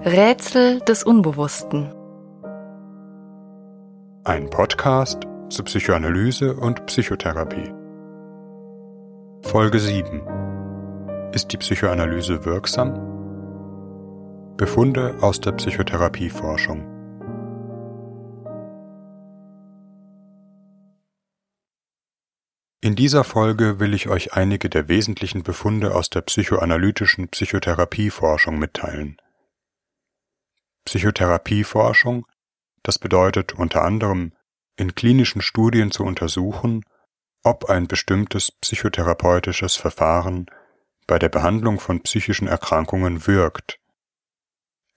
Rätsel des Unbewussten. Ein Podcast zu Psychoanalyse und Psychotherapie. Folge 7. Ist die Psychoanalyse wirksam? Befunde aus der Psychotherapieforschung. In dieser Folge will ich euch einige der wesentlichen Befunde aus der psychoanalytischen Psychotherapieforschung mitteilen. Psychotherapieforschung, das bedeutet unter anderem in klinischen Studien zu untersuchen, ob ein bestimmtes psychotherapeutisches Verfahren bei der Behandlung von psychischen Erkrankungen wirkt.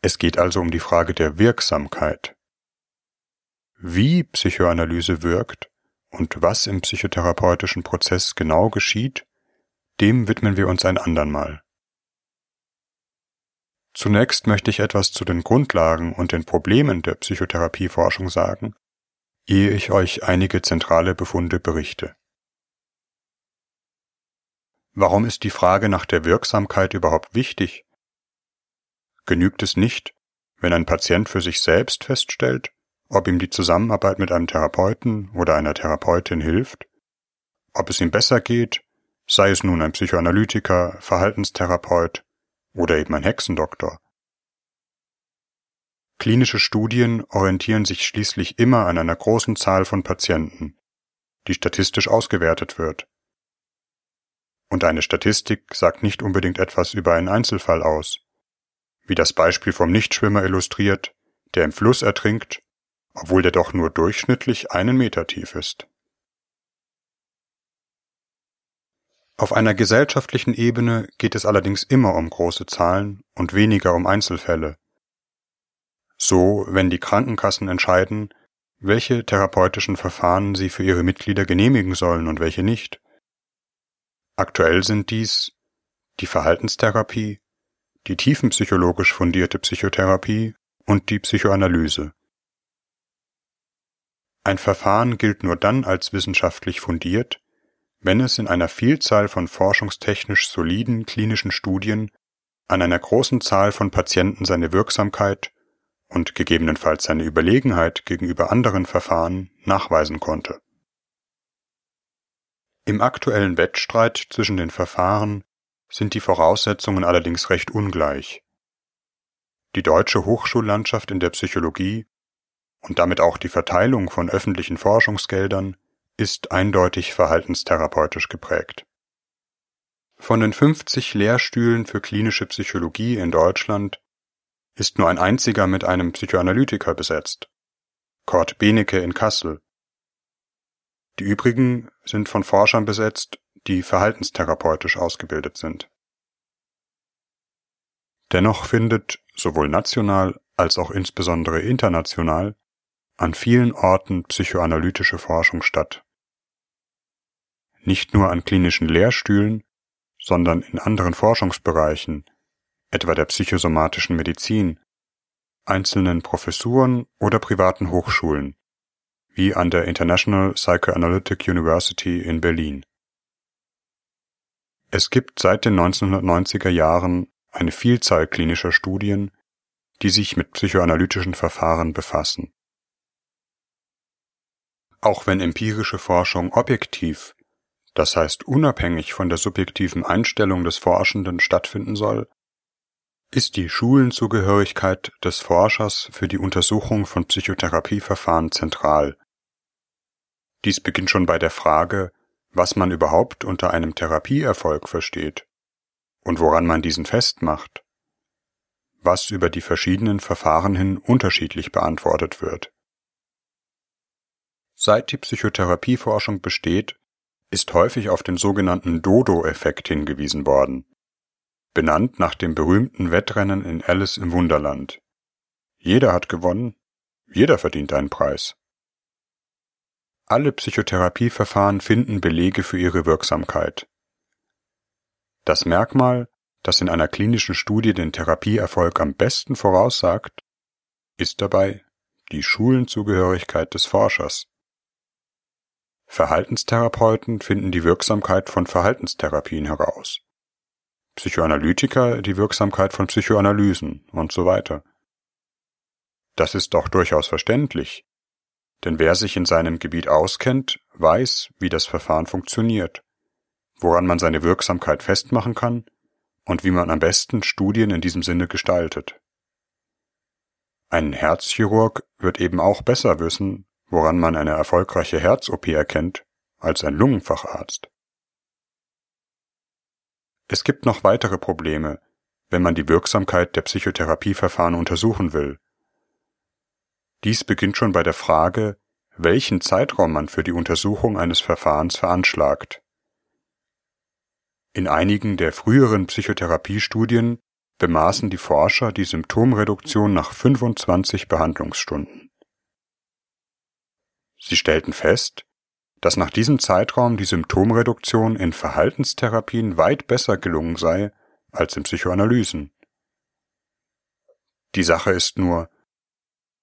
Es geht also um die Frage der Wirksamkeit. Wie Psychoanalyse wirkt und was im psychotherapeutischen Prozess genau geschieht, dem widmen wir uns ein andermal. Zunächst möchte ich etwas zu den Grundlagen und den Problemen der Psychotherapieforschung sagen, ehe ich euch einige zentrale Befunde berichte. Warum ist die Frage nach der Wirksamkeit überhaupt wichtig? Genügt es nicht, wenn ein Patient für sich selbst feststellt, ob ihm die Zusammenarbeit mit einem Therapeuten oder einer Therapeutin hilft, ob es ihm besser geht, sei es nun ein Psychoanalytiker, Verhaltenstherapeut oder eben ein Hexendoktor. Klinische Studien orientieren sich schließlich immer an einer großen Zahl von Patienten, die statistisch ausgewertet wird. Und eine Statistik sagt nicht unbedingt etwas über einen Einzelfall aus, wie das Beispiel vom Nichtschwimmer illustriert, der im Fluss ertrinkt, obwohl der doch nur durchschnittlich einen Meter tief ist. Auf einer gesellschaftlichen Ebene geht es allerdings immer um große Zahlen und weniger um Einzelfälle. So, wenn die Krankenkassen entscheiden, welche therapeutischen Verfahren sie für ihre Mitglieder genehmigen sollen und welche nicht. Aktuell sind dies die Verhaltenstherapie, die tiefenpsychologisch fundierte Psychotherapie und die Psychoanalyse. Ein Verfahren gilt nur dann als wissenschaftlich fundiert, wenn es in einer Vielzahl von forschungstechnisch soliden klinischen Studien an einer großen Zahl von Patienten seine Wirksamkeit und gegebenenfalls seine Überlegenheit gegenüber anderen Verfahren nachweisen konnte. Im aktuellen Wettstreit zwischen den Verfahren sind die Voraussetzungen allerdings recht ungleich. Die deutsche Hochschullandschaft in der Psychologie und damit auch die Verteilung von öffentlichen Forschungsgeldern ist eindeutig verhaltenstherapeutisch geprägt. Von den 50 Lehrstühlen für klinische Psychologie in Deutschland ist nur ein einziger mit einem Psychoanalytiker besetzt, Kurt Benecke in Kassel. Die übrigen sind von Forschern besetzt, die verhaltenstherapeutisch ausgebildet sind. Dennoch findet sowohl national als auch insbesondere international an vielen Orten psychoanalytische Forschung statt nicht nur an klinischen Lehrstühlen, sondern in anderen Forschungsbereichen, etwa der psychosomatischen Medizin, einzelnen Professuren oder privaten Hochschulen, wie an der International Psychoanalytic University in Berlin. Es gibt seit den 1990er Jahren eine Vielzahl klinischer Studien, die sich mit psychoanalytischen Verfahren befassen. Auch wenn empirische Forschung objektiv das heißt unabhängig von der subjektiven Einstellung des Forschenden stattfinden soll, ist die Schulenzugehörigkeit des Forschers für die Untersuchung von Psychotherapieverfahren zentral. Dies beginnt schon bei der Frage, was man überhaupt unter einem Therapieerfolg versteht und woran man diesen festmacht, was über die verschiedenen Verfahren hin unterschiedlich beantwortet wird. Seit die Psychotherapieforschung besteht, ist häufig auf den sogenannten Dodo-Effekt hingewiesen worden, benannt nach dem berühmten Wettrennen in Alice im Wunderland. Jeder hat gewonnen, jeder verdient einen Preis. Alle Psychotherapieverfahren finden Belege für ihre Wirksamkeit. Das Merkmal, das in einer klinischen Studie den Therapieerfolg am besten voraussagt, ist dabei die Schulenzugehörigkeit des Forschers. Verhaltenstherapeuten finden die Wirksamkeit von Verhaltenstherapien heraus. Psychoanalytiker die Wirksamkeit von Psychoanalysen und so weiter. Das ist doch durchaus verständlich, denn wer sich in seinem Gebiet auskennt, weiß, wie das Verfahren funktioniert, woran man seine Wirksamkeit festmachen kann und wie man am besten Studien in diesem Sinne gestaltet. Ein Herzchirurg wird eben auch besser wissen, woran man eine erfolgreiche Herz-OP erkennt, als ein Lungenfacharzt. Es gibt noch weitere Probleme, wenn man die Wirksamkeit der Psychotherapieverfahren untersuchen will. Dies beginnt schon bei der Frage, welchen Zeitraum man für die Untersuchung eines Verfahrens veranschlagt. In einigen der früheren Psychotherapiestudien bemaßen die Forscher die Symptomreduktion nach 25 Behandlungsstunden. Sie stellten fest, dass nach diesem Zeitraum die Symptomreduktion in Verhaltenstherapien weit besser gelungen sei als in Psychoanalysen. Die Sache ist nur,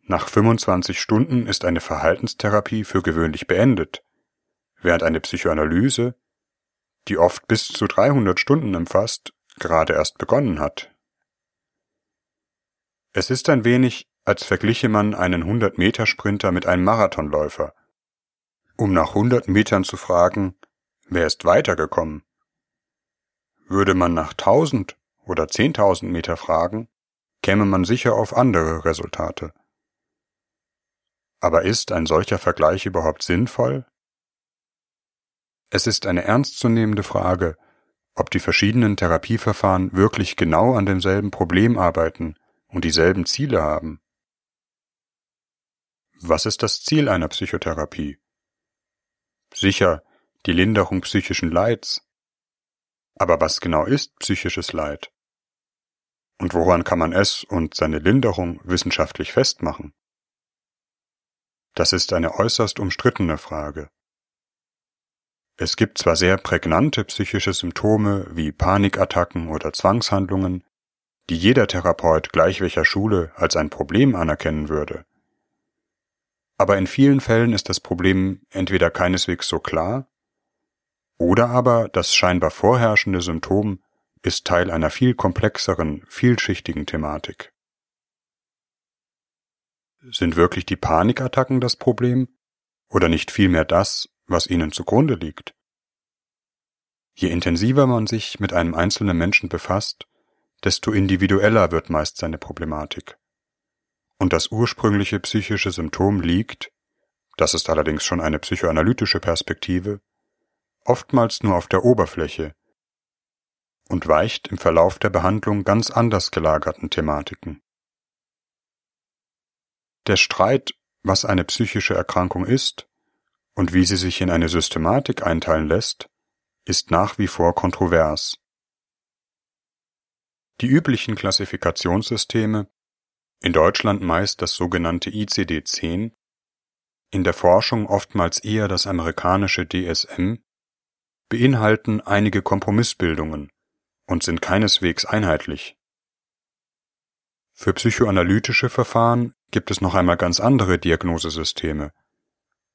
nach 25 Stunden ist eine Verhaltenstherapie für gewöhnlich beendet, während eine Psychoanalyse, die oft bis zu 300 Stunden umfasst, gerade erst begonnen hat. Es ist ein wenig, als vergliche man einen 100-Meter-Sprinter mit einem Marathonläufer um nach 100 Metern zu fragen, wer ist weitergekommen? Würde man nach 1000 oder 10.000 Meter fragen, käme man sicher auf andere Resultate. Aber ist ein solcher Vergleich überhaupt sinnvoll? Es ist eine ernstzunehmende Frage, ob die verschiedenen Therapieverfahren wirklich genau an demselben Problem arbeiten und dieselben Ziele haben. Was ist das Ziel einer Psychotherapie? Sicher, die Linderung psychischen Leids. Aber was genau ist psychisches Leid? Und woran kann man es und seine Linderung wissenschaftlich festmachen? Das ist eine äußerst umstrittene Frage. Es gibt zwar sehr prägnante psychische Symptome wie Panikattacken oder Zwangshandlungen, die jeder Therapeut gleich welcher Schule als ein Problem anerkennen würde. Aber in vielen Fällen ist das Problem entweder keineswegs so klar, oder aber das scheinbar vorherrschende Symptom ist Teil einer viel komplexeren, vielschichtigen Thematik. Sind wirklich die Panikattacken das Problem oder nicht vielmehr das, was ihnen zugrunde liegt? Je intensiver man sich mit einem einzelnen Menschen befasst, desto individueller wird meist seine Problematik und das ursprüngliche psychische Symptom liegt, das ist allerdings schon eine psychoanalytische Perspektive, oftmals nur auf der Oberfläche und weicht im Verlauf der Behandlung ganz anders gelagerten Thematiken. Der Streit, was eine psychische Erkrankung ist und wie sie sich in eine Systematik einteilen lässt, ist nach wie vor kontrovers. Die üblichen Klassifikationssysteme in Deutschland meist das sogenannte ICD-10, in der Forschung oftmals eher das amerikanische DSM, beinhalten einige Kompromissbildungen und sind keineswegs einheitlich. Für psychoanalytische Verfahren gibt es noch einmal ganz andere Diagnosesysteme,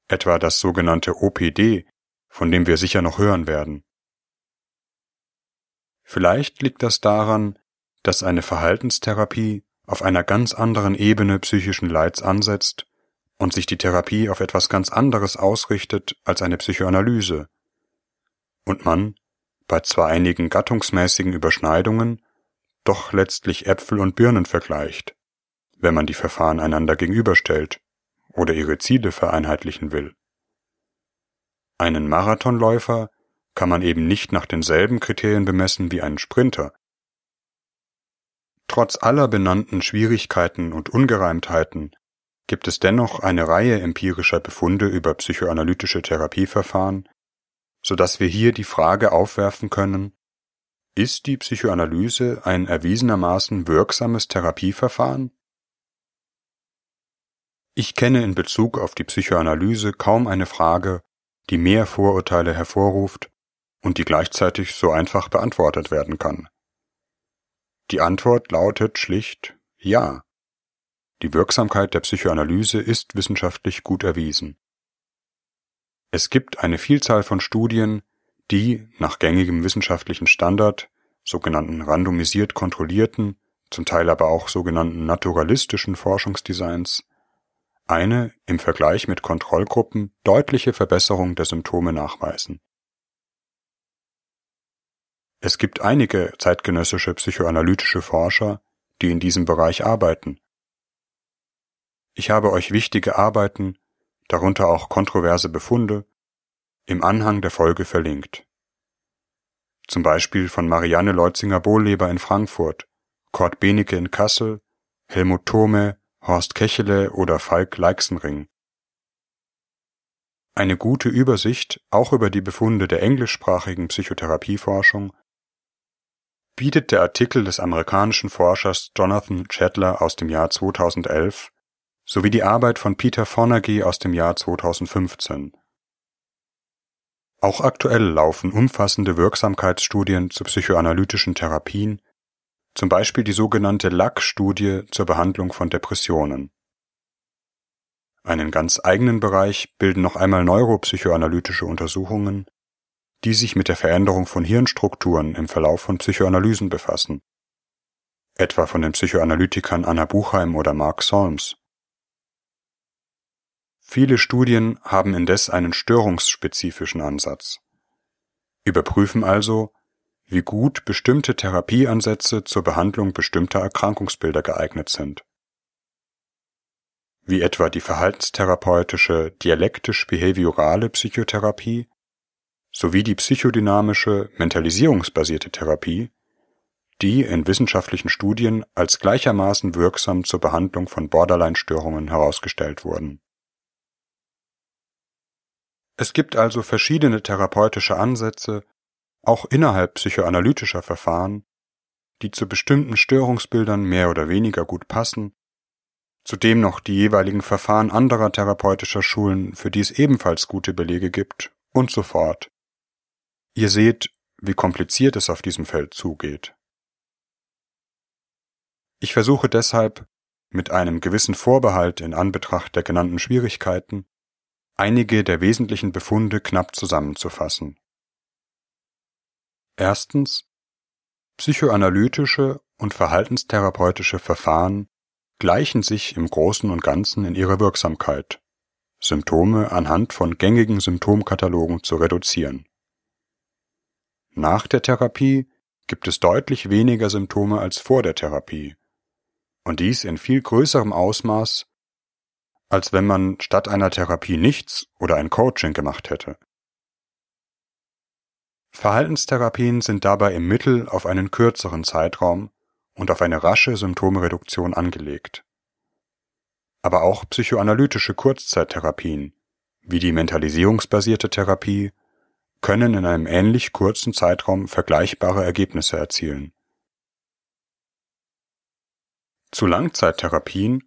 etwa das sogenannte OPD, von dem wir sicher noch hören werden. Vielleicht liegt das daran, dass eine Verhaltenstherapie auf einer ganz anderen Ebene psychischen Leids ansetzt und sich die Therapie auf etwas ganz anderes ausrichtet als eine Psychoanalyse. Und man, bei zwar einigen gattungsmäßigen Überschneidungen, doch letztlich Äpfel und Birnen vergleicht, wenn man die Verfahren einander gegenüberstellt oder ihre Ziele vereinheitlichen will. Einen Marathonläufer kann man eben nicht nach denselben Kriterien bemessen wie einen Sprinter, Trotz aller benannten Schwierigkeiten und Ungereimtheiten gibt es dennoch eine Reihe empirischer Befunde über psychoanalytische Therapieverfahren, so dass wir hier die Frage aufwerfen können, ist die Psychoanalyse ein erwiesenermaßen wirksames Therapieverfahren? Ich kenne in Bezug auf die Psychoanalyse kaum eine Frage, die mehr Vorurteile hervorruft und die gleichzeitig so einfach beantwortet werden kann. Die Antwort lautet schlicht Ja. Die Wirksamkeit der Psychoanalyse ist wissenschaftlich gut erwiesen. Es gibt eine Vielzahl von Studien, die, nach gängigem wissenschaftlichen Standard sogenannten randomisiert kontrollierten, zum Teil aber auch sogenannten naturalistischen Forschungsdesigns eine im Vergleich mit Kontrollgruppen deutliche Verbesserung der Symptome nachweisen. Es gibt einige zeitgenössische psychoanalytische Forscher, die in diesem Bereich arbeiten. Ich habe euch wichtige Arbeiten, darunter auch kontroverse Befunde, im Anhang der Folge verlinkt. Zum Beispiel von Marianne Leutzinger-Bohleber in Frankfurt, Kurt Benecke in Kassel, Helmut Thome Horst Kechele oder Falk Leixenring. Eine gute Übersicht auch über die Befunde der englischsprachigen Psychotherapieforschung bietet der Artikel des amerikanischen Forschers Jonathan Chandler aus dem Jahr 2011 sowie die Arbeit von Peter Fonagy aus dem Jahr 2015. Auch aktuell laufen umfassende Wirksamkeitsstudien zu psychoanalytischen Therapien zum Beispiel die sogenannte Luck-Studie zur Behandlung von Depressionen. Einen ganz eigenen Bereich bilden noch einmal neuropsychoanalytische Untersuchungen, die sich mit der Veränderung von Hirnstrukturen im Verlauf von Psychoanalysen befassen, etwa von den Psychoanalytikern Anna Buchheim oder Mark Solms. Viele Studien haben indes einen störungsspezifischen Ansatz, überprüfen also, wie gut bestimmte Therapieansätze zur Behandlung bestimmter Erkrankungsbilder geeignet sind. Wie etwa die verhaltenstherapeutische dialektisch-behaviorale Psychotherapie sowie die psychodynamische mentalisierungsbasierte Therapie, die in wissenschaftlichen Studien als gleichermaßen wirksam zur Behandlung von Borderline-Störungen herausgestellt wurden. Es gibt also verschiedene therapeutische Ansätze auch innerhalb psychoanalytischer Verfahren, die zu bestimmten Störungsbildern mehr oder weniger gut passen, zudem noch die jeweiligen Verfahren anderer therapeutischer Schulen, für die es ebenfalls gute Belege gibt, und so fort. Ihr seht, wie kompliziert es auf diesem Feld zugeht. Ich versuche deshalb, mit einem gewissen Vorbehalt in Anbetracht der genannten Schwierigkeiten, einige der wesentlichen Befunde knapp zusammenzufassen. Erstens Psychoanalytische und verhaltenstherapeutische Verfahren gleichen sich im Großen und Ganzen in ihrer Wirksamkeit, Symptome anhand von gängigen Symptomkatalogen zu reduzieren. Nach der Therapie gibt es deutlich weniger Symptome als vor der Therapie, und dies in viel größerem Ausmaß, als wenn man statt einer Therapie nichts oder ein Coaching gemacht hätte. Verhaltenstherapien sind dabei im Mittel auf einen kürzeren Zeitraum und auf eine rasche Symptomreduktion angelegt. Aber auch psychoanalytische Kurzzeittherapien, wie die mentalisierungsbasierte Therapie, können in einem ähnlich kurzen Zeitraum vergleichbare Ergebnisse erzielen. Zu Langzeittherapien,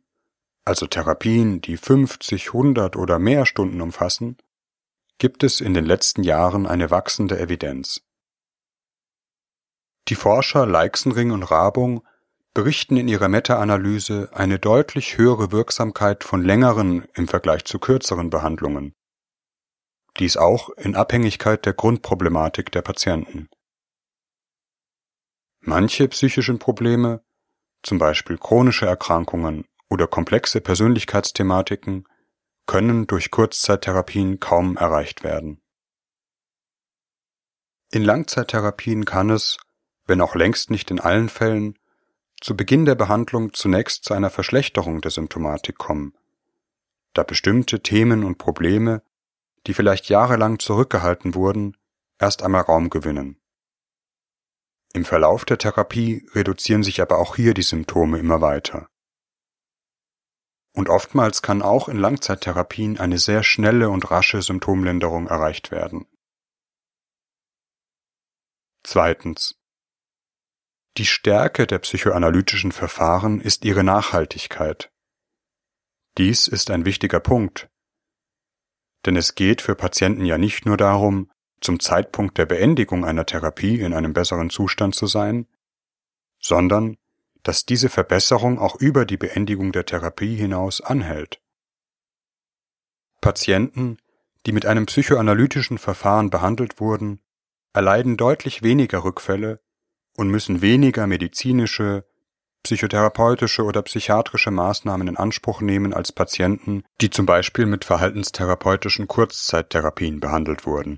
also Therapien, die 50, 100 oder mehr Stunden umfassen, gibt es in den letzten Jahren eine wachsende Evidenz. Die Forscher Leixenring und Rabung berichten in ihrer Meta-Analyse eine deutlich höhere Wirksamkeit von längeren im Vergleich zu kürzeren Behandlungen. Dies auch in Abhängigkeit der Grundproblematik der Patienten. Manche psychischen Probleme, zum Beispiel chronische Erkrankungen oder komplexe Persönlichkeitsthematiken, können durch Kurzzeittherapien kaum erreicht werden. In Langzeittherapien kann es, wenn auch längst nicht in allen Fällen, zu Beginn der Behandlung zunächst zu einer Verschlechterung der Symptomatik kommen, da bestimmte Themen und Probleme, die vielleicht jahrelang zurückgehalten wurden, erst einmal Raum gewinnen. Im Verlauf der Therapie reduzieren sich aber auch hier die Symptome immer weiter. Und oftmals kann auch in Langzeittherapien eine sehr schnelle und rasche Symptomlinderung erreicht werden. Zweitens. Die Stärke der psychoanalytischen Verfahren ist ihre Nachhaltigkeit. Dies ist ein wichtiger Punkt, denn es geht für Patienten ja nicht nur darum, zum Zeitpunkt der Beendigung einer Therapie in einem besseren Zustand zu sein, sondern dass diese Verbesserung auch über die Beendigung der Therapie hinaus anhält. Patienten, die mit einem psychoanalytischen Verfahren behandelt wurden, erleiden deutlich weniger Rückfälle und müssen weniger medizinische, psychotherapeutische oder psychiatrische Maßnahmen in Anspruch nehmen als Patienten, die zum Beispiel mit verhaltenstherapeutischen Kurzzeittherapien behandelt wurden.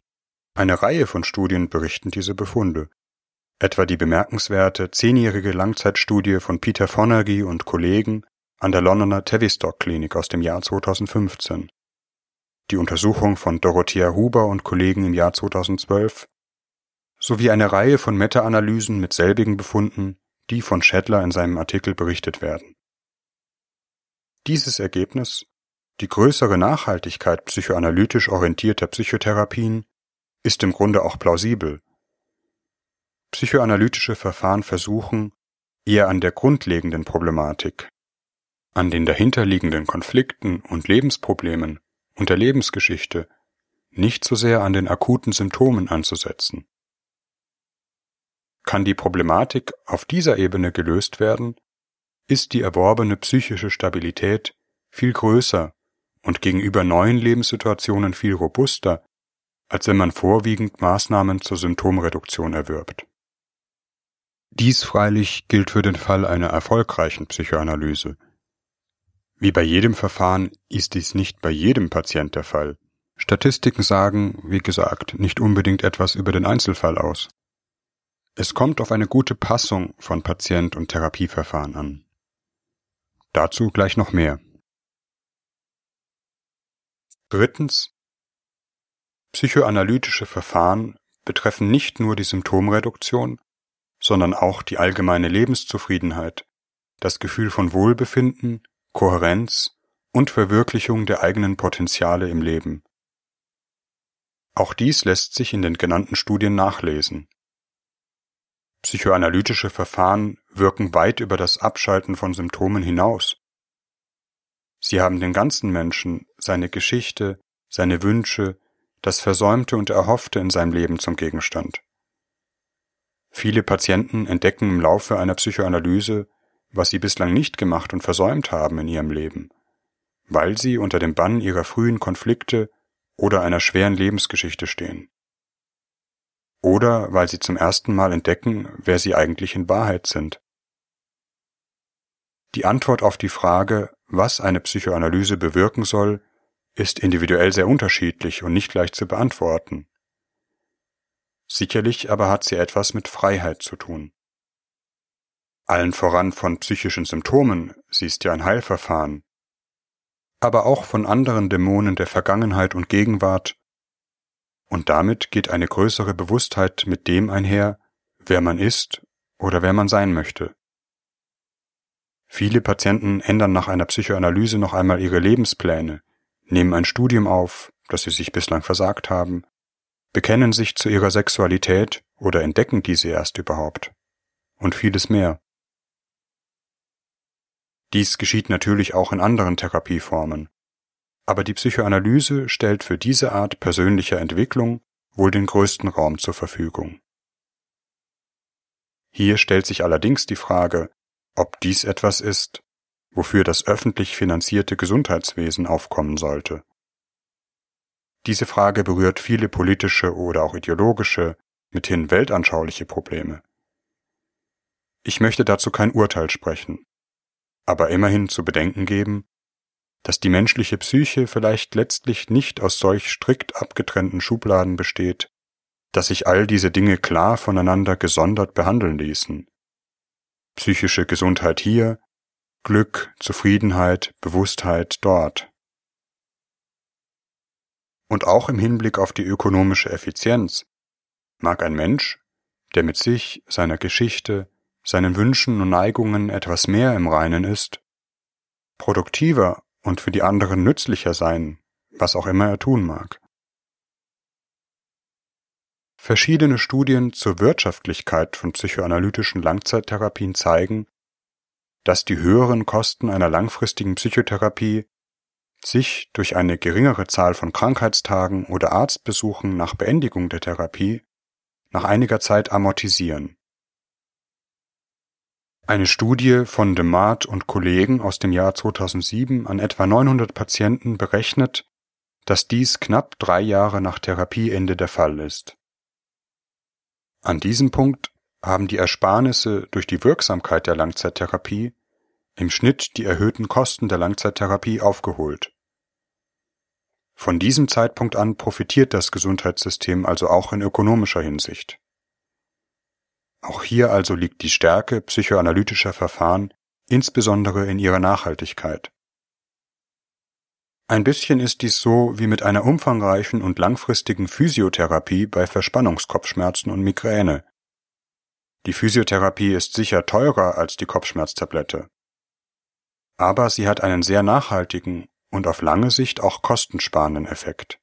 Eine Reihe von Studien berichten diese Befunde, etwa die bemerkenswerte zehnjährige Langzeitstudie von Peter Fonergy und Kollegen an der Londoner Tavistock Klinik aus dem Jahr 2015, die Untersuchung von Dorothea Huber und Kollegen im Jahr 2012 sowie eine Reihe von Meta-Analysen mit selbigen Befunden die von Schädler in seinem Artikel berichtet werden. Dieses Ergebnis, die größere Nachhaltigkeit psychoanalytisch orientierter Psychotherapien, ist im Grunde auch plausibel. Psychoanalytische Verfahren versuchen, eher an der grundlegenden Problematik, an den dahinterliegenden Konflikten und Lebensproblemen und der Lebensgeschichte, nicht so sehr an den akuten Symptomen anzusetzen. Kann die Problematik auf dieser Ebene gelöst werden, ist die erworbene psychische Stabilität viel größer und gegenüber neuen Lebenssituationen viel robuster, als wenn man vorwiegend Maßnahmen zur Symptomreduktion erwirbt. Dies freilich gilt für den Fall einer erfolgreichen Psychoanalyse. Wie bei jedem Verfahren ist dies nicht bei jedem Patient der Fall. Statistiken sagen, wie gesagt, nicht unbedingt etwas über den Einzelfall aus. Es kommt auf eine gute Passung von Patient und Therapieverfahren an. Dazu gleich noch mehr. Drittens. Psychoanalytische Verfahren betreffen nicht nur die Symptomreduktion, sondern auch die allgemeine Lebenszufriedenheit, das Gefühl von Wohlbefinden, Kohärenz und Verwirklichung der eigenen Potenziale im Leben. Auch dies lässt sich in den genannten Studien nachlesen. Psychoanalytische Verfahren wirken weit über das Abschalten von Symptomen hinaus. Sie haben den ganzen Menschen, seine Geschichte, seine Wünsche, das Versäumte und Erhoffte in seinem Leben zum Gegenstand. Viele Patienten entdecken im Laufe einer Psychoanalyse, was sie bislang nicht gemacht und versäumt haben in ihrem Leben, weil sie unter dem Bann ihrer frühen Konflikte oder einer schweren Lebensgeschichte stehen oder weil sie zum ersten Mal entdecken, wer sie eigentlich in Wahrheit sind. Die Antwort auf die Frage, was eine Psychoanalyse bewirken soll, ist individuell sehr unterschiedlich und nicht leicht zu beantworten. Sicherlich aber hat sie etwas mit Freiheit zu tun. Allen voran von psychischen Symptomen, sie ist ja ein Heilverfahren, aber auch von anderen Dämonen der Vergangenheit und Gegenwart und damit geht eine größere Bewusstheit mit dem einher, wer man ist oder wer man sein möchte. Viele Patienten ändern nach einer Psychoanalyse noch einmal ihre Lebenspläne, nehmen ein Studium auf, das sie sich bislang versagt haben, bekennen sich zu ihrer Sexualität oder entdecken diese erst überhaupt. Und vieles mehr. Dies geschieht natürlich auch in anderen Therapieformen, aber die Psychoanalyse stellt für diese Art persönlicher Entwicklung wohl den größten Raum zur Verfügung. Hier stellt sich allerdings die Frage, ob dies etwas ist, wofür das öffentlich finanzierte Gesundheitswesen aufkommen sollte. Diese Frage berührt viele politische oder auch ideologische, mithin weltanschauliche Probleme. Ich möchte dazu kein Urteil sprechen, aber immerhin zu bedenken geben, dass die menschliche Psyche vielleicht letztlich nicht aus solch strikt abgetrennten Schubladen besteht, dass sich all diese Dinge klar voneinander gesondert behandeln ließen. Psychische Gesundheit hier, Glück, Zufriedenheit, Bewusstheit dort. Und auch im Hinblick auf die ökonomische Effizienz mag ein Mensch, der mit sich, seiner Geschichte, seinen Wünschen und Neigungen etwas mehr im Reinen ist, produktiver und für die anderen nützlicher sein, was auch immer er tun mag. Verschiedene Studien zur Wirtschaftlichkeit von psychoanalytischen Langzeittherapien zeigen, dass die höheren Kosten einer langfristigen Psychotherapie sich durch eine geringere Zahl von Krankheitstagen oder Arztbesuchen nach Beendigung der Therapie nach einiger Zeit amortisieren. Eine Studie von de Maat und Kollegen aus dem Jahr 2007 an etwa 900 Patienten berechnet, dass dies knapp drei Jahre nach Therapieende der Fall ist. An diesem Punkt, haben die Ersparnisse durch die Wirksamkeit der Langzeittherapie im Schnitt die erhöhten Kosten der Langzeittherapie aufgeholt. Von diesem Zeitpunkt an profitiert das Gesundheitssystem also auch in ökonomischer Hinsicht. Auch hier also liegt die Stärke psychoanalytischer Verfahren insbesondere in ihrer Nachhaltigkeit. Ein bisschen ist dies so wie mit einer umfangreichen und langfristigen Physiotherapie bei Verspannungskopfschmerzen und Migräne. Die Physiotherapie ist sicher teurer als die Kopfschmerztablette. Aber sie hat einen sehr nachhaltigen und auf lange Sicht auch kostensparenden Effekt.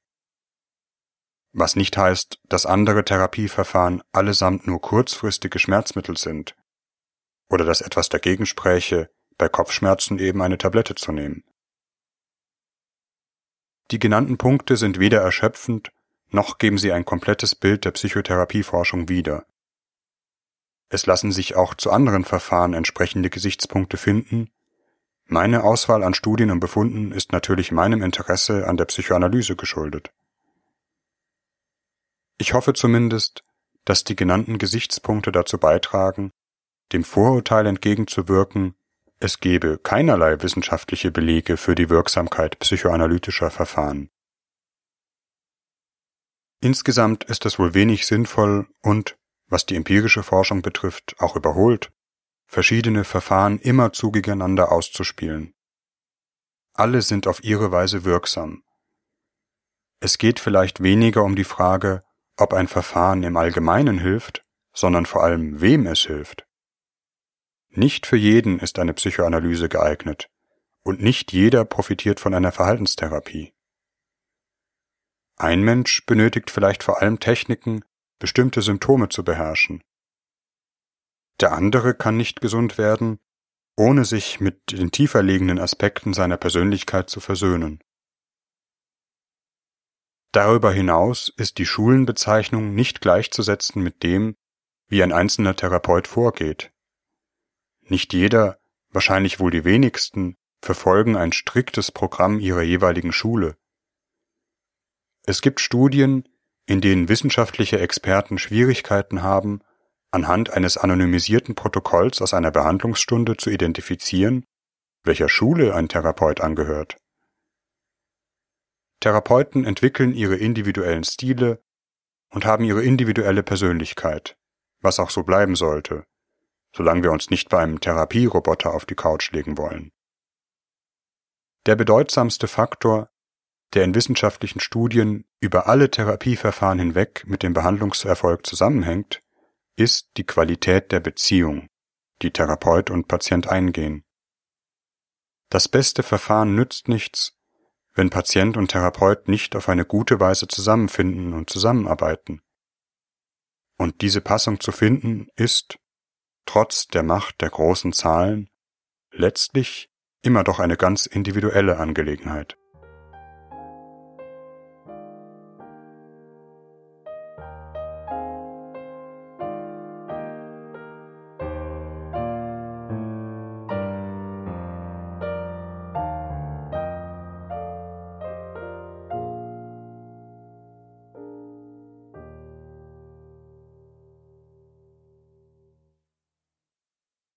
Was nicht heißt, dass andere Therapieverfahren allesamt nur kurzfristige Schmerzmittel sind oder dass etwas dagegen spräche, bei Kopfschmerzen eben eine Tablette zu nehmen. Die genannten Punkte sind weder erschöpfend, noch geben sie ein komplettes Bild der Psychotherapieforschung wider. Es lassen sich auch zu anderen Verfahren entsprechende Gesichtspunkte finden, meine Auswahl an Studien und Befunden ist natürlich meinem Interesse an der Psychoanalyse geschuldet. Ich hoffe zumindest, dass die genannten Gesichtspunkte dazu beitragen, dem Vorurteil entgegenzuwirken, es gebe keinerlei wissenschaftliche Belege für die Wirksamkeit psychoanalytischer Verfahren. Insgesamt ist es wohl wenig sinnvoll und, was die empirische Forschung betrifft, auch überholt, verschiedene Verfahren immerzu gegeneinander auszuspielen. Alle sind auf ihre Weise wirksam. Es geht vielleicht weniger um die Frage, ob ein Verfahren im Allgemeinen hilft, sondern vor allem wem es hilft. Nicht für jeden ist eine Psychoanalyse geeignet, und nicht jeder profitiert von einer Verhaltenstherapie. Ein Mensch benötigt vielleicht vor allem Techniken, bestimmte Symptome zu beherrschen, der andere kann nicht gesund werden, ohne sich mit den tiefer liegenden Aspekten seiner Persönlichkeit zu versöhnen. Darüber hinaus ist die Schulenbezeichnung nicht gleichzusetzen mit dem, wie ein einzelner Therapeut vorgeht. Nicht jeder, wahrscheinlich wohl die wenigsten, verfolgen ein striktes Programm ihrer jeweiligen Schule. Es gibt Studien, in denen wissenschaftliche Experten Schwierigkeiten haben, anhand eines anonymisierten Protokolls aus einer Behandlungsstunde zu identifizieren, welcher Schule ein Therapeut angehört. Therapeuten entwickeln ihre individuellen Stile und haben ihre individuelle Persönlichkeit, was auch so bleiben sollte, solange wir uns nicht bei einem Therapieroboter auf die Couch legen wollen. Der bedeutsamste Faktor, der in wissenschaftlichen Studien über alle Therapieverfahren hinweg mit dem Behandlungserfolg zusammenhängt, ist die Qualität der Beziehung, die Therapeut und Patient eingehen. Das beste Verfahren nützt nichts, wenn Patient und Therapeut nicht auf eine gute Weise zusammenfinden und zusammenarbeiten. Und diese Passung zu finden ist, trotz der Macht der großen Zahlen, letztlich immer doch eine ganz individuelle Angelegenheit.